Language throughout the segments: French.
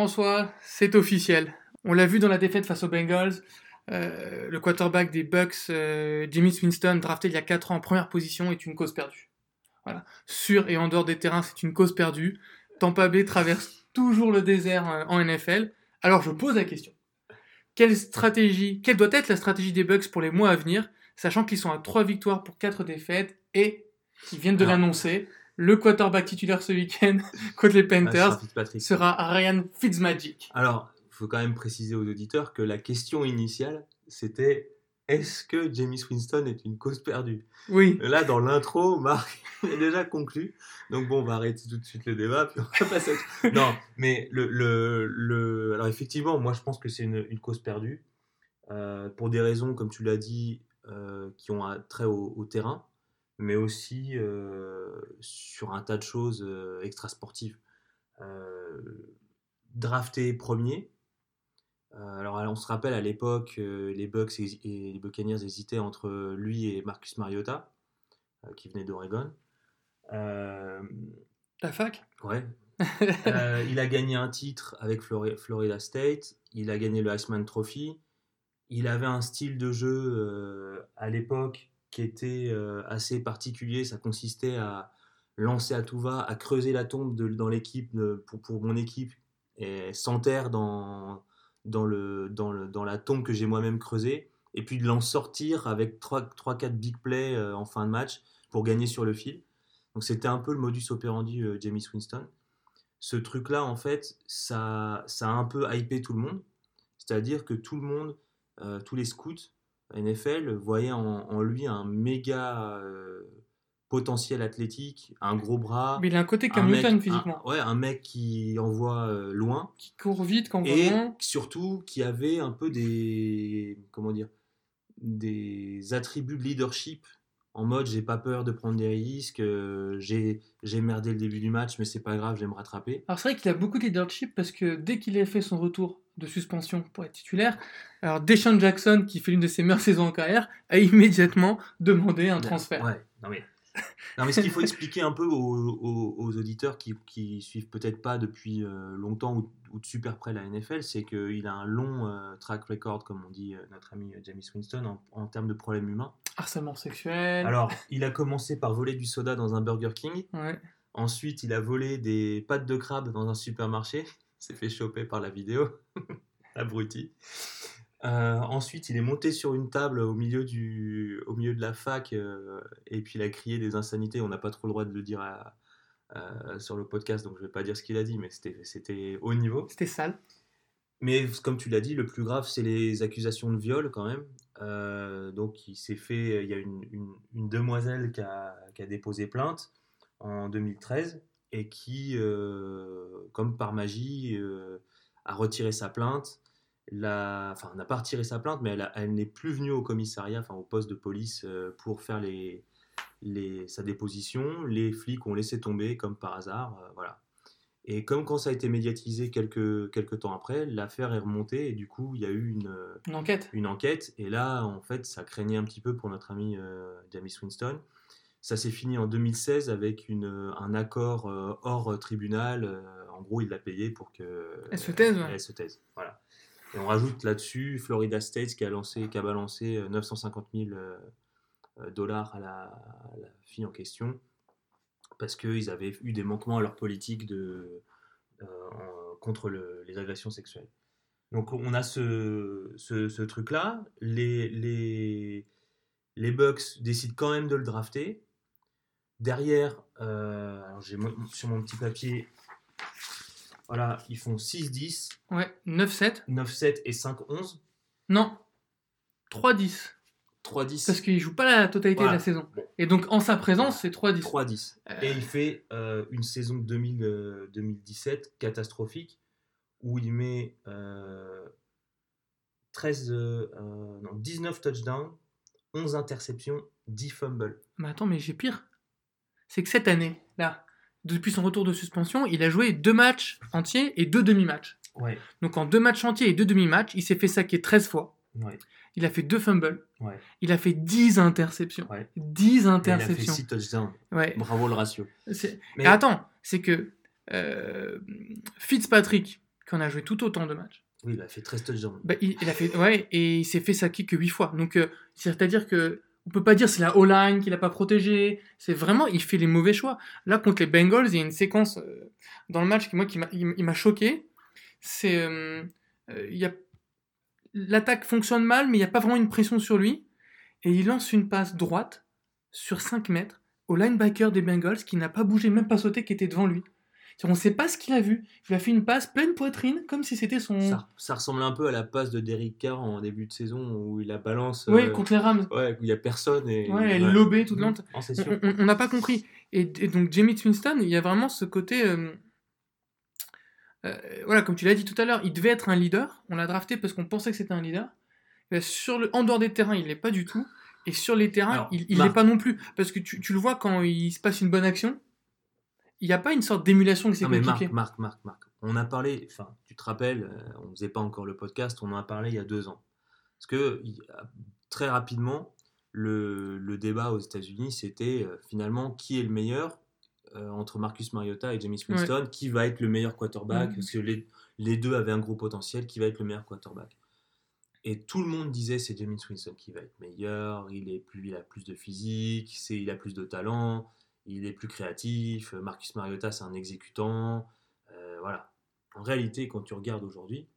François, c'est officiel. On l'a vu dans la défaite face aux Bengals. Euh, le quarterback des Bucks, euh, Jimmy Winston, drafté il y a 4 ans en première position, est une cause perdue. Voilà. Sur et en dehors des terrains, c'est une cause perdue. Tampa Bay traverse toujours le désert euh, en NFL. Alors je pose la question. Quelle stratégie, quelle doit être la stratégie des Bucks pour les mois à venir, sachant qu'ils sont à 3 victoires pour 4 défaites et ils viennent de l'annoncer, le quarterback titulaire ce week-end contre les Panthers sera Ryan Fitzmagic. Alors, il faut quand même préciser aux auditeurs que la question initiale, c'était est-ce que Jamie Winston est une cause perdue? Oui. Là, dans l'intro, Marc est déjà conclu. Donc bon, on va arrêter tout de suite le débat, puis on va passer Non, mais le, le, le, Alors effectivement, moi je pense que c'est une, une, cause perdue. Euh, pour des raisons, comme tu l'as dit, euh, qui ont trait au, au, terrain, mais aussi euh, sur un tas de choses euh, extrasportives. Euh, drafté premier, alors, on se rappelle à l'époque, les Bucks et, les Buccaneers hésitaient entre lui et Marcus Mariota, qui venait d'Oregon. La fac? Ouais. il a gagné un titre avec Florida State. Il a gagné le Iceman Trophy. Il avait un style de jeu à l'époque qui était assez particulier. Ça consistait à lancer à tout va, à creuser la tombe de, dans l'équipe pour, mon équipe et s'enterre dans, la tombe que j'ai moi-même creusée, et puis de l'en sortir avec 3-4 big plays euh, en fin de match pour gagner sur le fil. Donc c'était un peu le modus operandi euh, Jamie Winston. Ce truc-là, en fait, ça, ça a un peu hypé tout le monde. C'est-à-dire que tout le monde, euh, tous les scouts NFL voyaient en, en lui un méga potentiel athlétique, un gros bras. Mais il a un côté comme Newton physiquement. ouais, un mec qui envoie euh, loin. Qui court vite quand Et surtout qui avait un peu des. Comment dire Des attributs de leadership. En mode, j'ai pas peur de prendre des risques, euh, j'ai merdé le début du match, mais c'est pas grave, je vais me rattraper. Alors c'est vrai qu'il a beaucoup de leadership parce que dès qu'il a fait son retour de suspension pour être titulaire, alors Deshaun Jackson, qui fait l'une de ses meilleures saisons en carrière, a immédiatement demandé un transfert. Ouais, non mais non, mais ce qu'il faut expliquer un peu aux, auditeurs qui, qui suivent peut-être pas depuis euh, longtemps ou, de super près la NFL, c'est qu'il a un long euh, track record, comme on dit euh, notre ami Jamie Winston, en, termes de problèmes humains. Harcèlement sexuel. Alors, il a commencé par voler du soda dans un Burger King. Ensuite, il a volé des pâtes de crabe dans un supermarché. s'est fait choper par la vidéo. Abruti. Euh, ensuite, il est monté sur une table au milieu, du, au milieu de la fac euh, et puis il a crié des insanités. On n'a pas trop le droit de le dire sur le podcast, donc je ne vais pas dire ce qu'il a dit, mais c'était haut niveau. C'était sale. Mais comme tu l'as dit, le plus grave, c'est les accusations de viol quand même. Euh, donc il s'est fait, il y a une, une, demoiselle qui a, qui a, déposé plainte en 2013 et qui, comme par magie, a retiré sa plainte la, enfin, n'a pas retiré sa plainte, mais elle, n'est plus venue au commissariat, enfin au poste de police euh, pour faire les, les, sa déposition. Les flics ont laissé tomber comme par hasard, euh, voilà. Et comme quand ça a été médiatisé quelques, quelques temps après, l'affaire est remontée et du coup il y a eu une, une, enquête. Une enquête. Et là, en fait, ça craignait un petit peu pour notre ami euh, Jamie Winston. Ça s'est fini en 2016 avec une, un accord hors tribunal. en gros, il l'a payé pour que elle se taise. Elle se taise. Voilà. Et on rajoute là-dessus Florida State qui a, lancé, qui a balancé 950 euh, 000 euh, euh, dollars à la, fille en question parce qu'ils avaient eu des manquements à leur politique contre les agressions sexuelles. Donc on a ce, truc-là. Les, Bucks décident quand même de le drafter. Derrière, sur mon petit papier voilà, ils font 6-10. Ouais, 9-7. 9-7 et 5-11. Non, 3-10. 3-10. Parce qu'il joue pas la totalité de la saison. Et donc en sa présence, c'est 3-10. 3-10. Euh. Et il fait euh, une saison 2000, 2017 euh, catastrophique où il met 13, non, 19 touchdowns, 11 interceptions, 10 fumbles. Mais attends, mais j'ai pire. C'est que cette année, là, depuis son retour de suspension, il a joué deux matchs entiers et deux demi-matchs. Ouais. Donc en deux matchs entiers et deux demi-matchs, il s'est fait saquer 13 fois. Ouais. Il a fait deux fumbles. Ouais. Il a fait 10 interceptions. 10 interceptions. il a fait 6 touchdowns. Ouais. Bravo le ratio. Mais... attends, c'est que euh, Fitzpatrick, qu'on a joué tout autant de matchs. Oui, il a fait 13 touchdowns. Bah, il, il a fait, ouais, et il s'est fait saquer que 8 fois. Donc, euh, c'est-à-dire que on peut pas dire c'est la O-line qu'il a pas protégé. C'est vraiment, il fait les mauvais choix. Là, contre les Bengals, il y a une séquence euh, dans le match qui, moi, qui m'a, choqué. C'est, euh, euh, a, l'attaque fonctionne mal, mais il n'y a pas vraiment une pression sur lui. Et il lance une passe droite sur 5 mètres au linebacker des Bengals qui n'a pas bougé, même pas sauté, qui était devant lui. On ne sait pas ce qu'il a vu. Il a fait une passe pleine poitrine, comme si c'était son. Ça, ça ressemble un peu à la passe de Derrick Carr en début de saison où il la balance. Oui, euh, contre les Rams. Ouais, où il n'y a personne. Et, Ouais, elle lobée toute lente. Non. On- n'a pas compris. Et, et donc, Jamie Winston, il y a vraiment ce côté. euh, euh, voilà, comme tu l'as dit tout à l'heure, il devait être un leader. On l'a drafté parce qu'on pensait que c'était un leader. Sur le, en dehors des terrains, il l'est pas du tout. Et sur les terrains, Alors, il, l'est pas non plus. Parce que tu, tu le vois quand il se passe une bonne action, il n'y a pas une sorte d'émulation avec ses Non mais Marc. Marc, Marc, Marc, on a parlé, enfin, tu te rappelles, euh, on faisait pas encore le podcast, on en a parlé il y a deux ans. Parce que très rapidement, le, le débat aux États-Unis, c'était euh, finalement qui est le meilleur euh, entre Marcus Mariota et James Winston, qui va être le meilleur quarterback, Mhm. parce que les, les deux avaient un gros potentiel, qui va être le meilleur quarterback. Et tout le monde disait c'est James Winston qui va être meilleur, il, est plus, il a plus de physique, c'est, il a plus de talent, il est plus créatif, euh, Marcus Mariota c'est un exécutant, euh, voilà. En réalité, quand tu regardes aujourd'hui,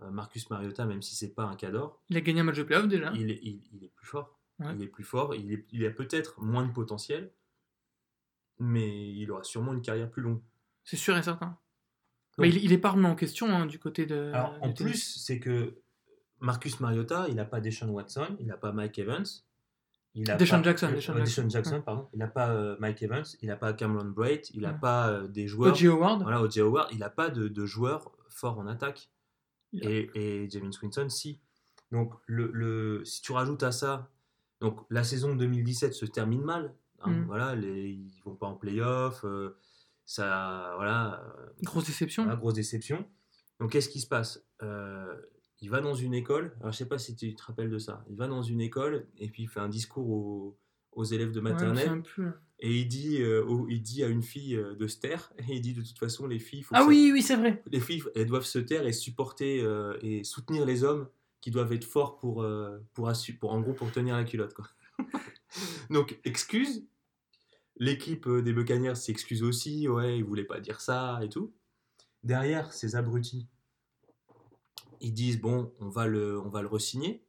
euh, Marcus Mariota, même si c'est pas un cador, Il a gagné un match de playoff déjà. il est, il, il est plus fort. Ouais. Il est plus fort, il, est- il a peut-être moins de potentiel, mais il aura sûrement une carrière plus longue. C'est sûr et certain. Donc- Mais il, il est pas remis en question hein, du côté de. Alors, en plus, c'est que Marcus Mariota, il n'a pas Deshaun Watson, il n'a pas Mike Evans. Il a Deshaun pas- Jackson, euh, Deshaun euh, Jackson. Pardon. Il n'a pas euh, Mike Evans, il n'a pas Cameron Braid, il n'a Ouais. pas euh, des joueurs. O.J. Howard. Voilà, O.J. Howard, il n'a pas de, de joueurs forts en attaque. Et, et James Winston, si. Donc, le, le- si tu rajoutes à ça, donc la saison 2017 se termine mal. hein, Mm. Voilà, les, ils vont pas en playoff. ça, voilà, Grosse déception. voilà, grosse déception. Donc, qu'est-ce qui se passe? Il va dans une école. Alors, je sais pas si tu te rappelles de ça. Il va dans une école et puis il fait un discours aux, aux élèves de maternelle. et il dit, euh, au- il dit à une fille euh, de se taire. Et il dit de toute façon, les filles, faut Ah ça- oui, oui, c'est vrai. les filles, elles doivent se taire et supporter euh, et soutenir les hommes qui doivent être forts pour, euh, pour, assu- pour en gros, pour tenir la culotte. Quoi. Donc, excuse. L'équipe des Buccaneers s'excuse aussi. Ouais, ils voulaient pas dire ça et tout. Derrière, ces abrutis, ils disent bon, on va le, on va le resigner.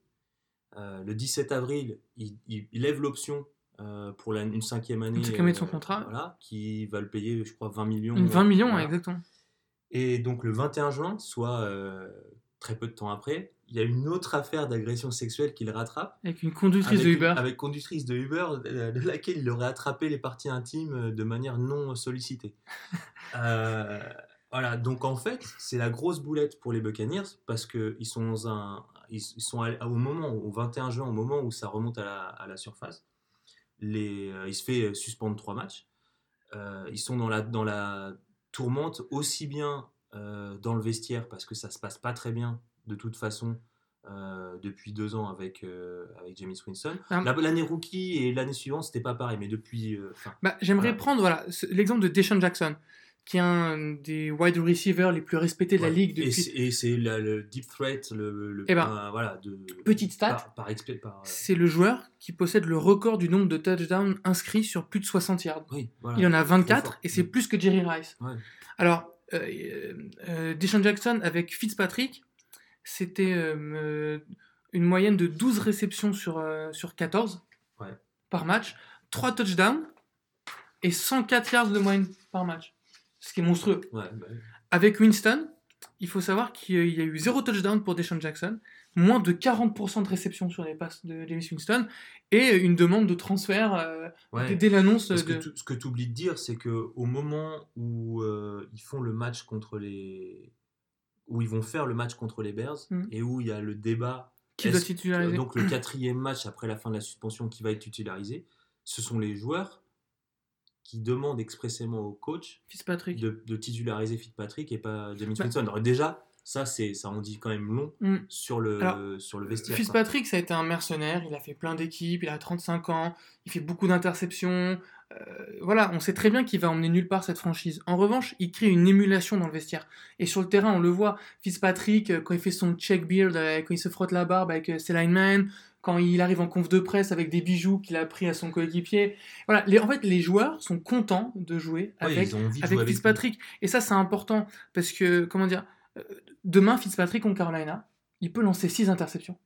Euh, le 17 avril, il, il lèvent l'option euh, pour la- une cinquième année. cinquième année de son euh, contrat. Voilà, qui va le payer, je crois, 20 millions. 20 millions, Voilà. ouais, exactement. Et donc le 21 juin, soit euh, très peu de temps après, il y a une autre affaire d'agression sexuelle qu'il rattrape. Avec une conductrice avec de une- Uber. Avec conductrice de Uber, euh, de laquelle il aurait attrapé les parties intimes euh, de manière non sollicitée. Euh, voilà, donc en fait, c'est la grosse boulette pour les Buccaneers parce qu'ils sont, dans un, ils, ils sont à- au moment, au 21 juin, au moment où ça remonte à la, à la surface. Les, euh, il se fait suspendre trois matchs. Euh, ils sont dans la, dans la tourmente aussi bien euh, dans le vestiaire parce que ça se passe pas très bien de toute façon euh, depuis deux ans avec, euh, avec James Winston. Ah. La- L'année rookie et l'année suivante, c'était pas pareil, mais depuis. euh, Bah, J'aimerais Voilà. prendre voilà, l'exemple de Deshaun Jackson, qui est un des wide receivers les plus respectés de la ouais. ligue depuis. Et c'est le deep threat, le. le- Eh ben, voilà, de, petite stat. Par, par, euh, C'est le joueur qui possède le record du nombre de touchdowns inscrits sur plus de 60 yards. oui, voilà. Il en a Très 24 fort. et c'est plus que Jerry Rice. Ouais. Alors, euh, euh, euh, Deshaun Jackson avec Fitzpatrick, c'était euh, une moyenne de 12 réceptions sur, sur 14 Ouais. par match, 3 touchdowns et 104 yards de moyenne par match. Ce qui est monstrueux. Ouais, bah, Avec Winston, il faut savoir qu'il y a eu 0 touchdown pour Deshaun Jackson, moins de 40% de réceptions sur les passes de James Winston et une demande de transfert euh, ouais. dès- l'annonce de. ce que tu oublies de dire, c'est que au moment où euh, ils font le match contre les, où ils vont faire le match contre les Bears Mm. et où il y a le débat, Qui doit titulariser donc le quatrième match après la fin de la suspension qui va être titularisé, ce sont les joueurs qui demandent expressément au coach Fitzpatrick. de, de titulariser Fitzpatrick et pas James Bah. Winston. Alors déjà, ça c'est, ça en dit quand même long Mm. sur le Alors, sur le vestiaire. Fitzpatrick, ça a été un mercenaire. Il a fait plein d'équipes. Il a 35 ans. Il fait beaucoup d'interceptions. Voilà, on sait très bien qu'il va emmener nulle part cette franchise. En revanche, il crée une émulation dans le vestiaire. Et sur le terrain, on le voit. Fitzpatrick, euh, quand il fait son check beard, euh, quand il se frotte la barbe avec ses linemen, quand il arrive en conf de presse avec des bijoux qu'il a pris à son coéquipier. Voilà, en fait, les joueurs sont contents de jouer avec, Fitzpatrick. et ça, c'est important parce que, comment dire, demain, Fitzpatrick en Carolina, il peut lancer 6 interceptions.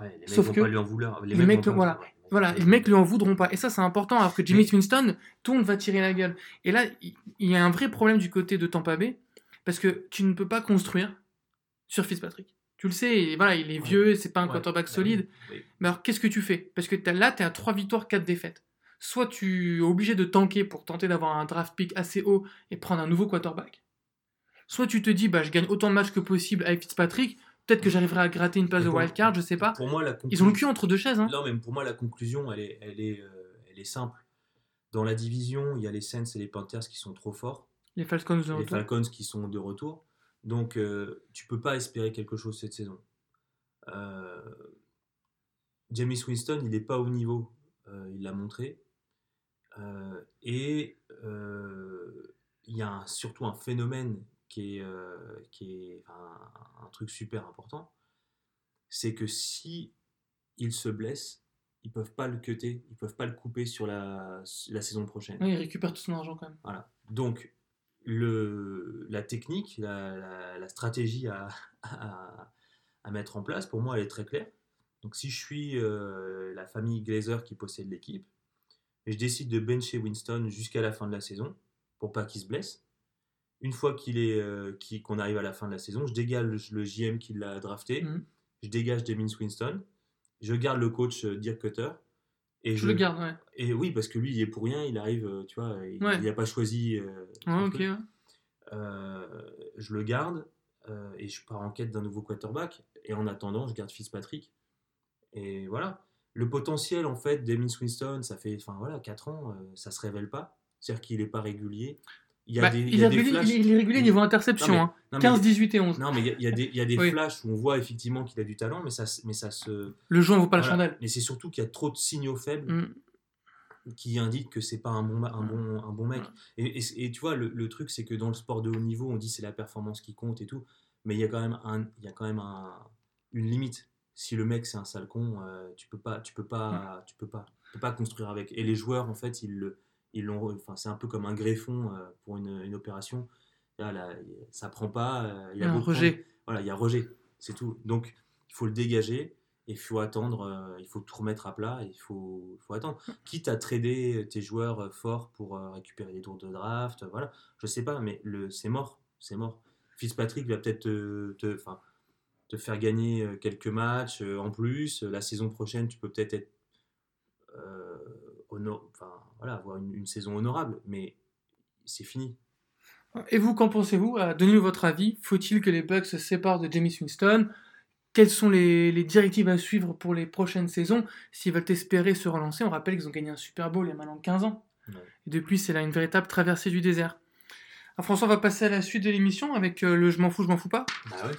Ouais, les mecs Sauf que pas lui en vouloir. Les, mecs, voilà, voilà, les mecs lui en voudront pas. Et ça, c'est important, alors que Jimmy Winston, tout le monde va tirer la gueule. Et là, il y a un vrai problème du côté de Tampa Bay, parce que tu ne peux pas construire sur Fitzpatrick. Tu le sais, voilà, il est vieux, c'est pas un quarterback solide. Mais alors, qu'est-ce que tu fais? Parce que là, tu es à 3 victoires, 4 défaites. Soit tu es obligé de tanker pour tenter d'avoir un draft pick assez haut et prendre un nouveau quarterback. Soit tu te dis, bah, je gagne autant de matchs que possible avec Fitzpatrick, Peut-être que j'arriverai à gratter une place de wildcard, je sais pas. Pour moi, la Ils ont le cul entre deux chaises. Hein. Non, mais pour moi, la conclusion, elle est, elle, est, euh, elle est simple. Dans la division, il y a les Saints et les Panthers qui sont trop forts. Les Falcons de retour. Les Falcons qui sont de retour. Donc, euh, tu peux pas espérer quelque chose cette saison. Euh, James Winston, il n'est pas au niveau. Euh, il l'a montré. et il y a surtout un phénomène qui est, euh, qui est un, truc super important, c'est que si il se blesse, ils peuvent pas le cutter, ils peuvent pas le couper sur la, la saison prochaine. Oui, ils récupèrent tout son argent quand même. Voilà. Donc, le, la technique, la, la, stratégie à, à, à, mettre en place, pour moi, elle est très claire. Donc, si je suis euh, la famille Glazer qui possède l'équipe, et je décide de bencher Winston jusqu'à la fin de la saison, pour pas qu'il se blesse, une fois qu'il est euh, qu'on arrive à la fin de la saison, je dégage le, JM qui l'a drafté, mhm. je dégage Demins Winston, je garde le coach euh, Dirk Cutter. Et je, le garde, ouais. Et oui, parce que lui, il est pour rien, il arrive, euh, tu vois, il n'a pas choisi. ok. je le garde et je pars en quête d'un nouveau quarterback. Et en attendant, je garde Fitzpatrick. Et voilà. Le potentiel, en fait, d'Emins Winston, ça fait enfin, voilà, 4 ans, ça se révèle pas. C'est-à-dire qu'il n'est pas régulier. Il, bah, il, est régulier niveau interception, 15, 18 et 11. Non, mais il y a, des, il y a des flashs où on voit effectivement qu'il a du talent, mais ça, mais ça se. Le jeu ne vaut pas la chandelle. Mais c'est surtout qu'il y a trop de signaux faibles mm. qui indiquent que c'est pas un bon, un bon, un bon mec. Et, et, tu vois, le, le truc, c'est que dans le sport de haut niveau, on dit c'est la performance qui compte et tout, mais il y a quand même, un, il y a quand même un, une limite. Si le mec c'est un sale con, euh, tu peux pas, tu peux pas, tu peux pas, tu peux pas construire avec. Et les joueurs, en fait, ils le ils enfin, c'est un peu comme un greffon euh, pour une, une opération. Là, là, ça prend pas. Euh, il y a un rejet. voilà, il y a rejet, c'est tout. Donc, il faut le dégager et il faut attendre, euh, il faut tout remettre à plat, il faut, faut attendre. Quitte à trader tes joueurs forts pour récupérer des tours de draft, voilà, je sais pas, mais le, c'est mort, c'est mort. Fitzpatrick va peut-être te, te, te, faire gagner quelques matchs en plus. La saison prochaine, tu peux peut-être être, enfin, voilà, avoir une, saison honorable, mais c'est fini. Et vous, qu'en pensez-vous? Euh, Donnez-nous votre avis. Faut-il que les Bucks se séparent de Jamie Winston? Quelles sont les, directives à suivre pour les prochaines saisons? S'ils veulent espérer se relancer, on rappelle qu'ils ont gagné un Super Bowl il y a maintenant 15 ans. Et depuis, c'est là une véritable traversée du désert. François, on va passer à la suite de l'émission avec euh, le Je m'en fous, je m'en fous pas. Bah ouais.